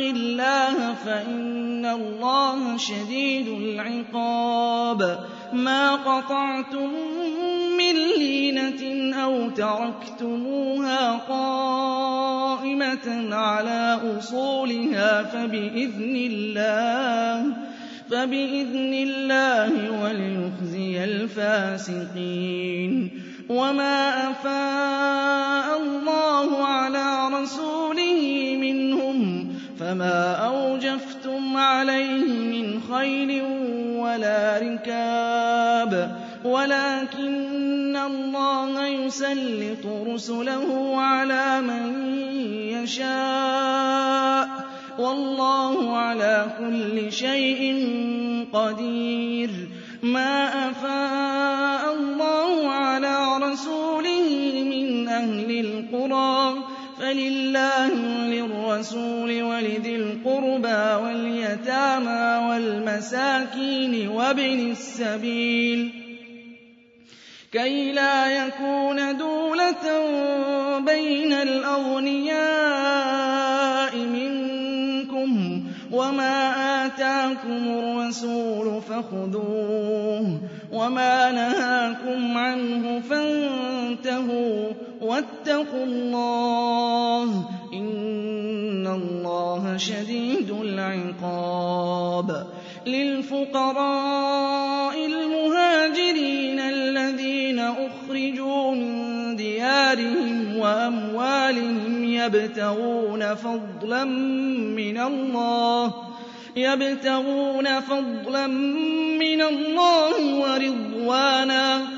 اللَّهَ فَإِنَّ اللَّهَ شَدِيدُ الْعِقَابِ. مَا قَطَعْتُم مِّن لِّينَةٍ أَوْ تَرَكْتُمُوهَا قَائِمَةً عَلَىٰ أُصُولِهَا فَبِإِذْنِ اللَّهِ وَلِيُخْزِيَ الْفَاسِقِينَ. وَمَا أَفَاءَ اللَّهُ عَلَىٰ رَسُولِهِ مِنْهُمْ فَمَا أَوْجَفْتُمْ عَلَيْهِ مِنْ خَيْلٍ وَلَا رِكَابٍ وَلَٰكِنَّ اللَّهَ يُسَلِّطُ رُسُلَهُ عَلَىٰ مَن يَشَاءُ ۚ. وَاللَّهُ عَلَىٰ كُلِّ شَيْءٍ قَدِيرٌ. مَا أَفَاءَ اللَّهُ عَلَىٰ رَسُولِهِ مِنْ أَهْلِ فَلِلَّهِ وَلِلرَّسُولِ وَلِذِي الْقُرْبَىٰ وَالْيَتَامَىٰ وَالْمَسَاكِينِ وَابْنِ السَّبِيلِ كَيْ لَا يَكُونَ دُولَةً بَيْنَ الْأَغْنِيَاءِ مِنكُمْ ۚ وَمَا آتَاكُمُ الرَّسُولُ فَخُذُوهُ وَمَا نَهَاكُمْ عَنْهُ فَانتَهُوا ۚ وَاتَّقُوا اللَّهَ ۖ إِنَّ اللَّهَ شَدِيدُ الْعِقَابِ لِلْفُقَرَاءِ الْمُهَاجِرِينَ الَّذِينَ أُخْرِجُوا مِن دِيَارِهِمْ وَأَمْوَالِهِمْ يَبْتَغُونَ فَضْلًا مِّنَ اللَّهِ يَبْتَغُونَ فَضْلًا مِّنَ اللَّهِ وَرِضْوَانًا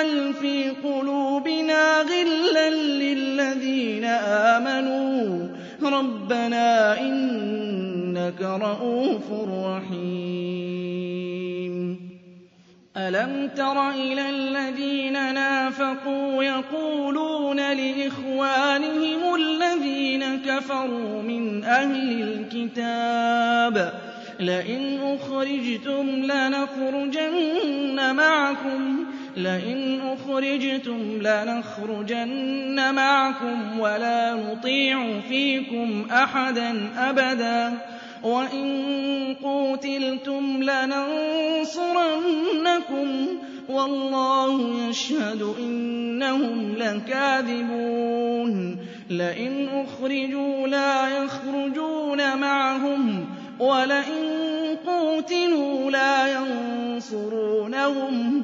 فِي قُلُوبِنَا غِلًّا لِّلَّذِينَ آمَنُوا. رَبَّنَا إِنَّكَ رَءُوفٌ رَّحِيمٌ. أَلَمْ تَرَ إِلَى الَّذِينَ نَافَقُوا يَقُولُونَ لِإِخْوَانِهِمُ الَّذِينَ كَفَرُوا مِنْ أَهْلِ الْكِتَابِ لَئِنْ أُخْرِجْتُمْ لَنَخْرُجَنَّ مَعَكُمْ. لئن أخرجتم لنخرجن معكم ولا نطيع فيكم أحدا أبدا وإن قوتلتم لننصرنكم وَاللَّهُ يَشْهَدُ إِنَّهُمْ لَكَاذِبُونَ لَئِنْ أُخْرِجُوا لَا يَخْرُجُونَ مَعَهُمْ وَلَئِن قُوتِلُوا لَا يَنصُرُونَهُمْ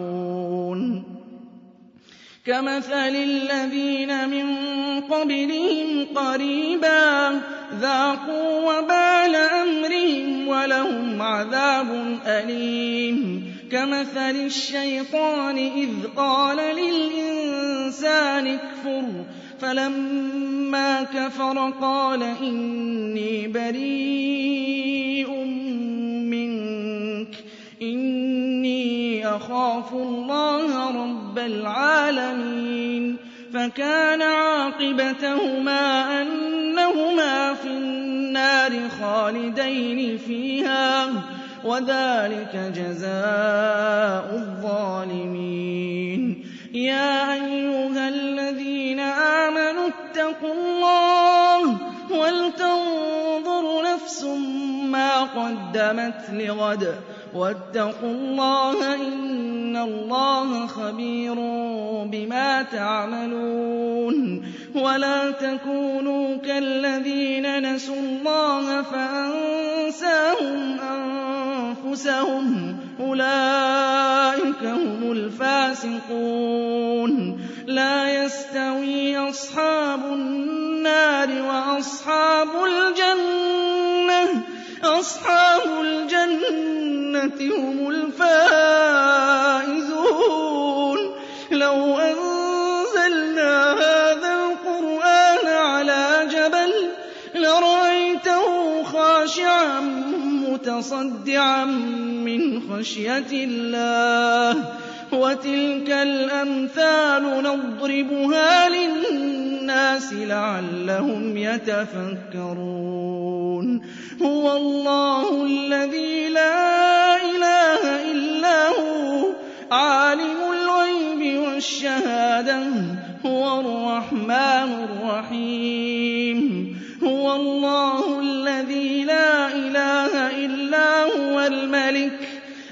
كَمَثَلِ الَّذِينَ مِن قَبْلِهِمْ قَرِيبًا ذَاقُوا وَبَالَ أَمْرِهِمْ وَلَهُمْ عَذَابٌ أَلِيمٌ. كَمَثَلِ الشَّيْطَانِ إِذْ قَالَ لِلْإِنسَانِ اكْفُرْ فَلَمَّا كَفَرَ قَالَ إِنِّي بَرِيءٌ. أَخَافُ اللَّهَ رَبَّ الْعَالَمِينَ فَكَانَ عَاقِبَتَهُمَا أَنَّهُمَا فِي النَّارِ خَالِدَيْنِ فِيهَا ۚ وَذَٰلِكَ جَزَاءُ الظَّالِمِينَ. يَا أَيُّهَا الَّذِينَ آمَنُوا اتَّقُوا اللَّهَ وَلْتَنظُرْ نَفْسٌ مَّا قَدَّمَتْ لِغَدٍ ۖ وَاتَّقُوا اللَّهَ ۚ اللَّهَ خَبِيرٌ بِمَا تَعْمَلُونَ. وَلَا تَكُونُوا كَالَّذِينَ نَسُوا اللَّهَ فَأَنسَاهُمْ أَنفُسَهُمْ ۚ. أُولَٰئِكَ هُمُ الْفَاسِقُونَ. لَا يَسْتَوِي أَصْحَابُ النَّارِ وَأَصْحَابُ الْجَنَّةِ. أَصْحَابُ الْجَنَّةِ هُمُ الْفَائِزُونَ مُّتَصَدِّعًا مِّنْ خَشْيَةِ اللَّهِ ۚ وَتِلْكَ الْأَمْثَالُ نَضْرِبُهَا لِلنَّاسِ لَعَلَّهُمْ يَتَفَكَّرُونَ. هُوَ اللَّهُ الَّذِي لَا إِلَٰهَ إِلَّا هُوَ عَالِمُ الْغَيْبِ وَالشَّهَادَةِ ۖ هُوَ الرَّحْمَٰنُ الرَّحِيمُ. هُوَ اللَّهُ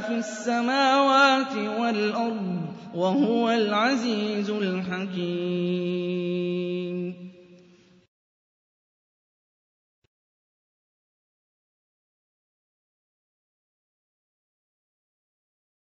فِي السَّمَاوَاتِ وَالْأَرْضِ ۖ وَهُوَ الْعَزِيزُ الْحَكِيمُ.